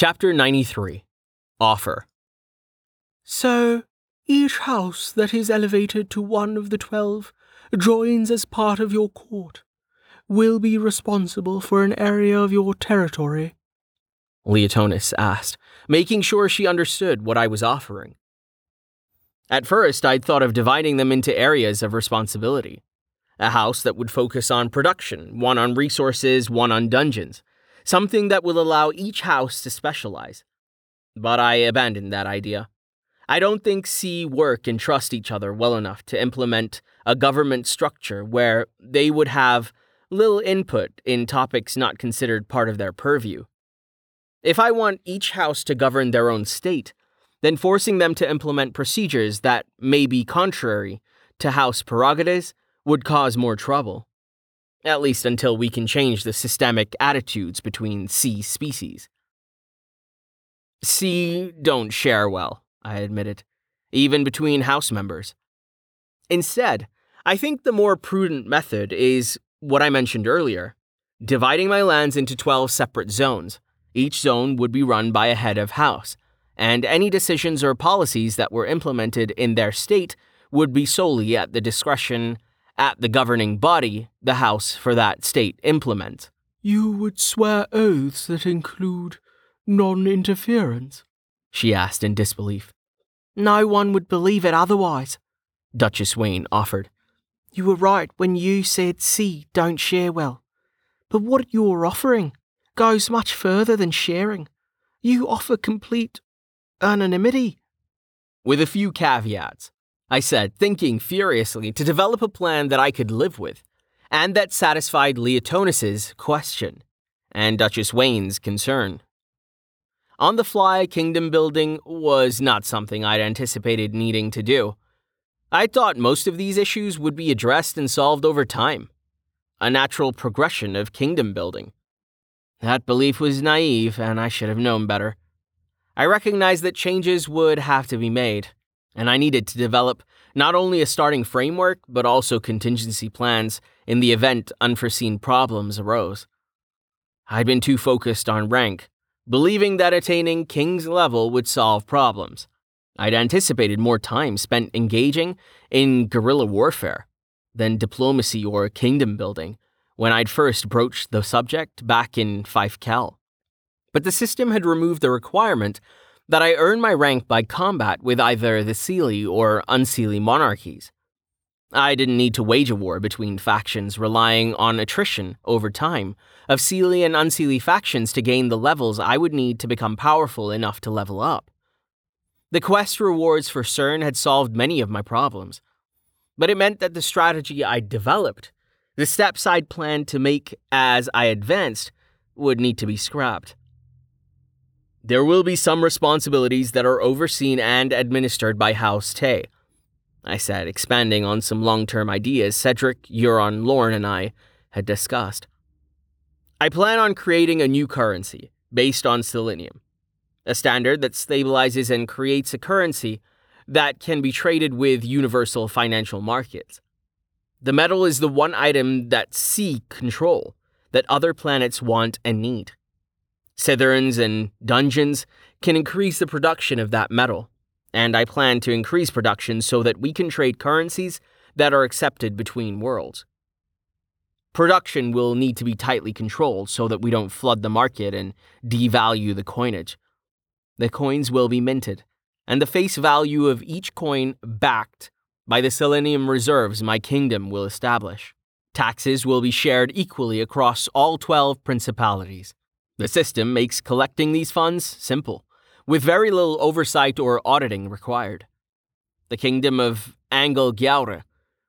Chapter 93 Offer So, each house that is elevated to one of the twelve joins as part of your court will be responsible for an area of your territory. Leotonis asked, making sure she understood what I was offering. At first, I'd thought of dividing them into areas of responsibility. A house that would focus on production, one on resources, one on dungeons something that will allow each house to specialize. But I abandoned that idea. I don't think Sidhe work and trust each other well enough to implement a government structure where they would have little input in topics not considered part of their purview. If I want each house to govern their own state, then forcing them to implement procedures that may be contrary to house prerogatives would cause more trouble at least until we can change the systemic attitudes between Sidhe species. Sidhe don't share well, I admitted, even between house members. Instead, I think the more prudent method is what I mentioned earlier dividing my lands into 12 separate zones. Each zone would be run by a head of house, and any decisions or policies that were implemented in their state would be solely at the discretion at the governing body the House for that state implement. You would swear oaths that include non interference? She asked in disbelief. No one would believe it otherwise, Duchess Wayne offered. You were right when you said Sidhe don't share well. But what you're offering goes much further than sharing. You offer complete anonymity. With a few caveats. I said, thinking furiously to develop a plan that I could live with, and that satisfied Leotonis's question and Duchess Wayne's concern. On the fly, kingdom building was not something I'd anticipated needing to do. I thought most of these issues would be addressed and solved over time, a natural progression of kingdom building. That belief was naive, and I should have known better. I recognized that changes would have to be made, and I needed to develop not only a starting framework, but also contingency plans in the event unforeseen problems arose. I'd been too focused on rank, believing that attaining King's level would solve problems. I'd anticipated more time spent engaging in guerrilla warfare than diplomacy or kingdom building when I'd first broached the subject back in Fife Kel. But the system had removed the requirement that I earn my rank by combat with either the Seelie or Unseelie monarchies. I didn't need to wage a war between factions relying on attrition over time of Seelie and Unseelie factions to gain the levels I would need to become powerful enough to level up. The quest rewards for CERN had solved many of my problems, but it meant that the strategy I'd developed, the steps I'd planned to make as I advanced, would need to be scrapped. There will be some responsibilities that are overseen and administered by House Tay. I said, expanding on some long term ideas Cedric, Euron, Lorne, and I had discussed. I plan on creating a new currency based on selenium, a standard that stabilizes and creates a currency that can be traded with universal financial markets. The metal is the one item that Sidhe control that other planets want and need. Citherns and dungeons can increase the production of that metal, and I plan to increase production so that we can trade currencies that are accepted between worlds. Production will need to be tightly controlled so that we don't flood the market and devalue the coinage. The coins will be minted, and the face value of each coin backed by the selenium reserves my kingdom will establish. Taxes will be shared equally across all 12 principalities. The system makes collecting these funds simple, with very little oversight or auditing required. The Kingdom of Angel Gyaura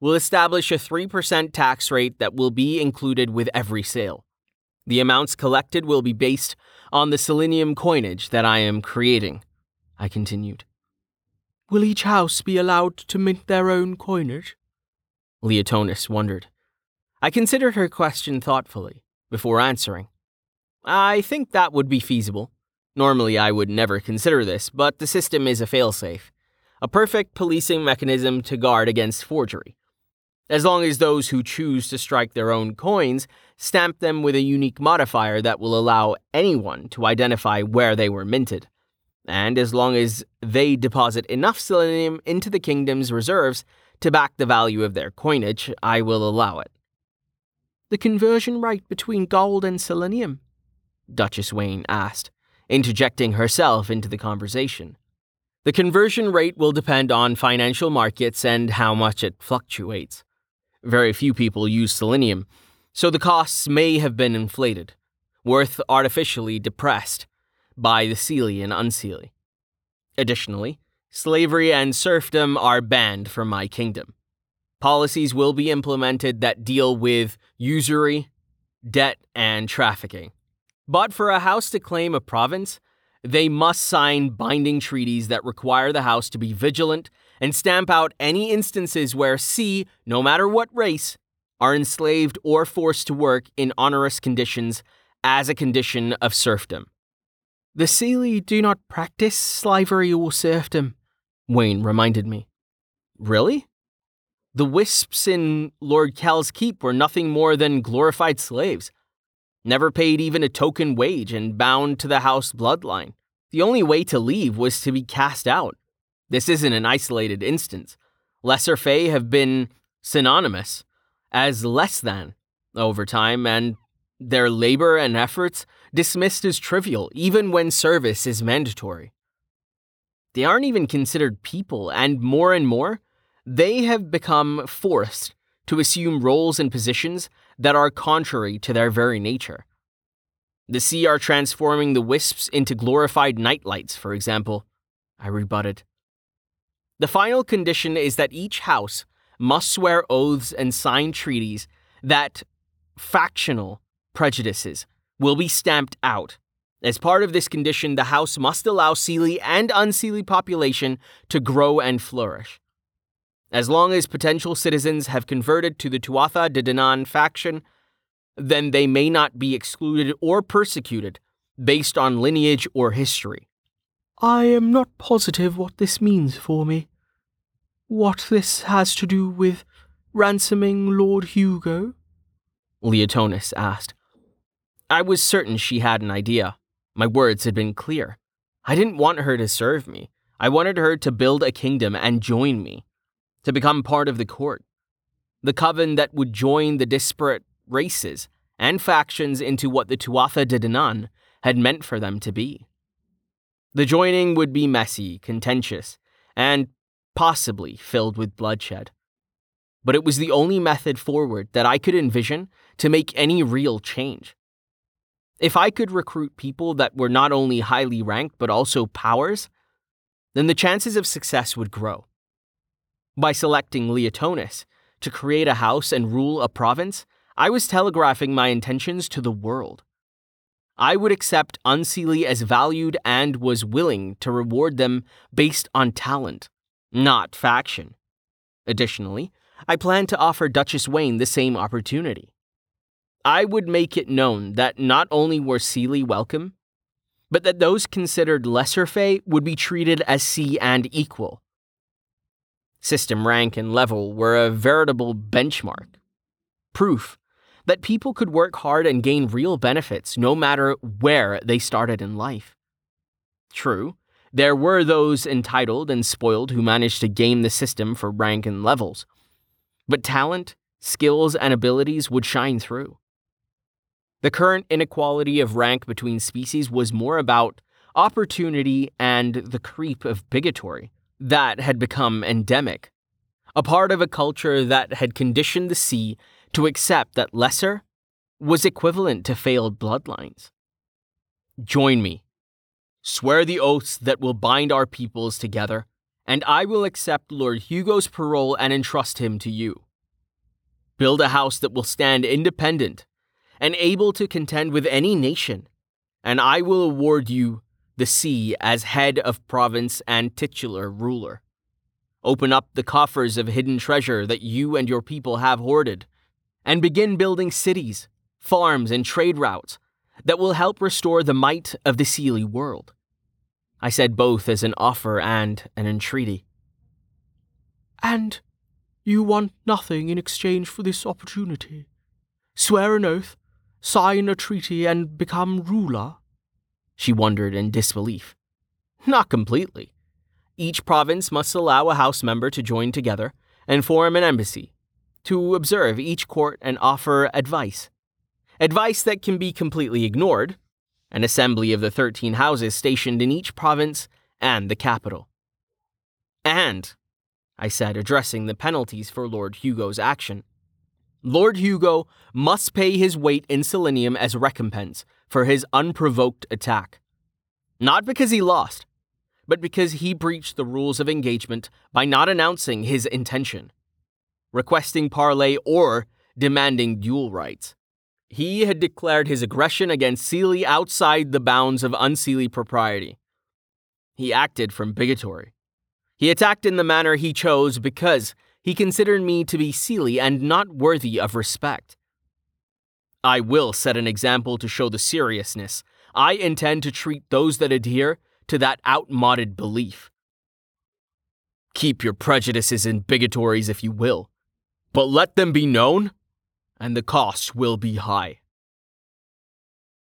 will establish a 3% tax rate that will be included with every sale. The amounts collected will be based on the selenium coinage that I am creating, I continued. Will each house be allowed to mint their own coinage? Leotonis wondered. I considered her question thoughtfully before answering. I think that would be feasible. Normally, I would never consider this, but the system is a failsafe, a perfect policing mechanism to guard against forgery. as long as those who choose to strike their own coins stamp them with a unique modifier that will allow anyone to identify where they were minted. And as long as they deposit enough selenium into the kingdom's reserves to back the value of their coinage, I will allow it. The conversion rate between gold and selenium? Duchess Wayne asked, interjecting herself into the conversation. The conversion rate will depend on financial markets and how much it fluctuates. Very few people use selenium, so the costs may have been inflated, worth artificially depressed by the Seelie and Unseelie. Additionally, slavery and serfdom are banned from my kingdom. Policies will be implemented that deal with usury, debt, and trafficking. But for a house to claim a province, they must sign binding treaties that require the House to be vigilant and stamp out any instances where Sidhe, no matter what race, are enslaved or forced to work in onerous conditions as a condition of serfdom. The Seelie do not practice slavery or serfdom, Wayne reminded me. Really? The wisps in Lord Cal's keep were nothing more than glorified slaves never paid even a token wage and bound to the house bloodline. The only way to leave was to be cast out. This isn't an isolated instance. Lesser Fae have been synonymous as less than over time, and their labor and efforts dismissed as trivial, even when service is mandatory. They aren't even considered people, and more and more, they have become forced to assume roles and positions that are contrary to their very nature. The Sidhe are transforming the wisps into glorified nightlights, for example, I rebutted. The final condition is that each house must swear oaths and sign treaties that factional prejudices will be stamped out. As part of this condition, the House must allow Seelie and unseelie population to grow and flourish. As long as potential citizens have converted to the Tuatha De Danann faction, then they may not be excluded or persecuted based on lineage or history. I am not positive what this means for me. What this has to do with ransoming Lord Hugo? Leotonis asked. I was certain she had an idea. My words had been clear. I didn't want her to serve me. I wanted her to build a kingdom and join me to become part of the court, the coven that would join the disparate races and factions into what the Tuatha De Danann had meant for them to be. The joining would be messy, contentious, and possibly filled with bloodshed. But it was the only method forward that I could envision to make any real change. If I could recruit people that were not only highly ranked but also powers, then the chances of success would grow. By selecting Leotonis to create a house and rule a province, I was telegraphing my intentions to the world. I would accept Unseelie as valued and was willing to reward them based on talent, not faction. Additionally, I planned to offer Duchess Wayne the same opportunity. I would make it known that not only were Seelie welcome, but that those considered lesser Fae would be treated as Sidhe and equal, system rank and level were a veritable benchmark. Proof that people could work hard and gain real benefits no matter where they started in life. True, there were those entitled and spoiled who managed to game the system for rank and levels, but talent, skills, and abilities would shine through. The current inequality of rank between species was more about opportunity and the creep of bigotry that had become endemic, a part of a culture that had conditioned the Sidhe to accept that lesser was equivalent to failed bloodlines. Join me. Swear the oaths that will bind our peoples together, and I will accept Lord Hugo's parole and entrust him to you. Build a house that will stand independent and able to contend with any nation, and I will award you the sea as head of province and titular ruler. Open up the coffers of hidden treasure that you and your people have hoarded, and begin building cities, farms, and trade routes that will help restore the might of the Seelie world. I said both as an offer and an entreaty. And You want nothing in exchange for this opportunity. Swear an oath, sign a treaty, and become ruler? She wondered in disbelief. Not completely. Each province must allow a house member to join together and form an embassy to observe each court and offer advice. Advice that can be completely ignored, an assembly of the 13 houses stationed in each province and the capital. And, I said, addressing the penalties for Lord Hugo's action, Lord Hugo must pay his weight in selenium as recompense for his unprovoked attack. Not because he lost, but because he breached the rules of engagement by not announcing his intention, requesting parley, or demanding duel rights. He had declared his aggression against Seelie outside the bounds of unseelie propriety. He acted from bigotry. He attacked in the manner he chose because he considered me to be Seelie and not worthy of respect. I will set an example to show the seriousness. I intend to treat those that adhere to that outmoded belief. Keep your prejudices and bigotries if you will, but let them be known and the cost will be high.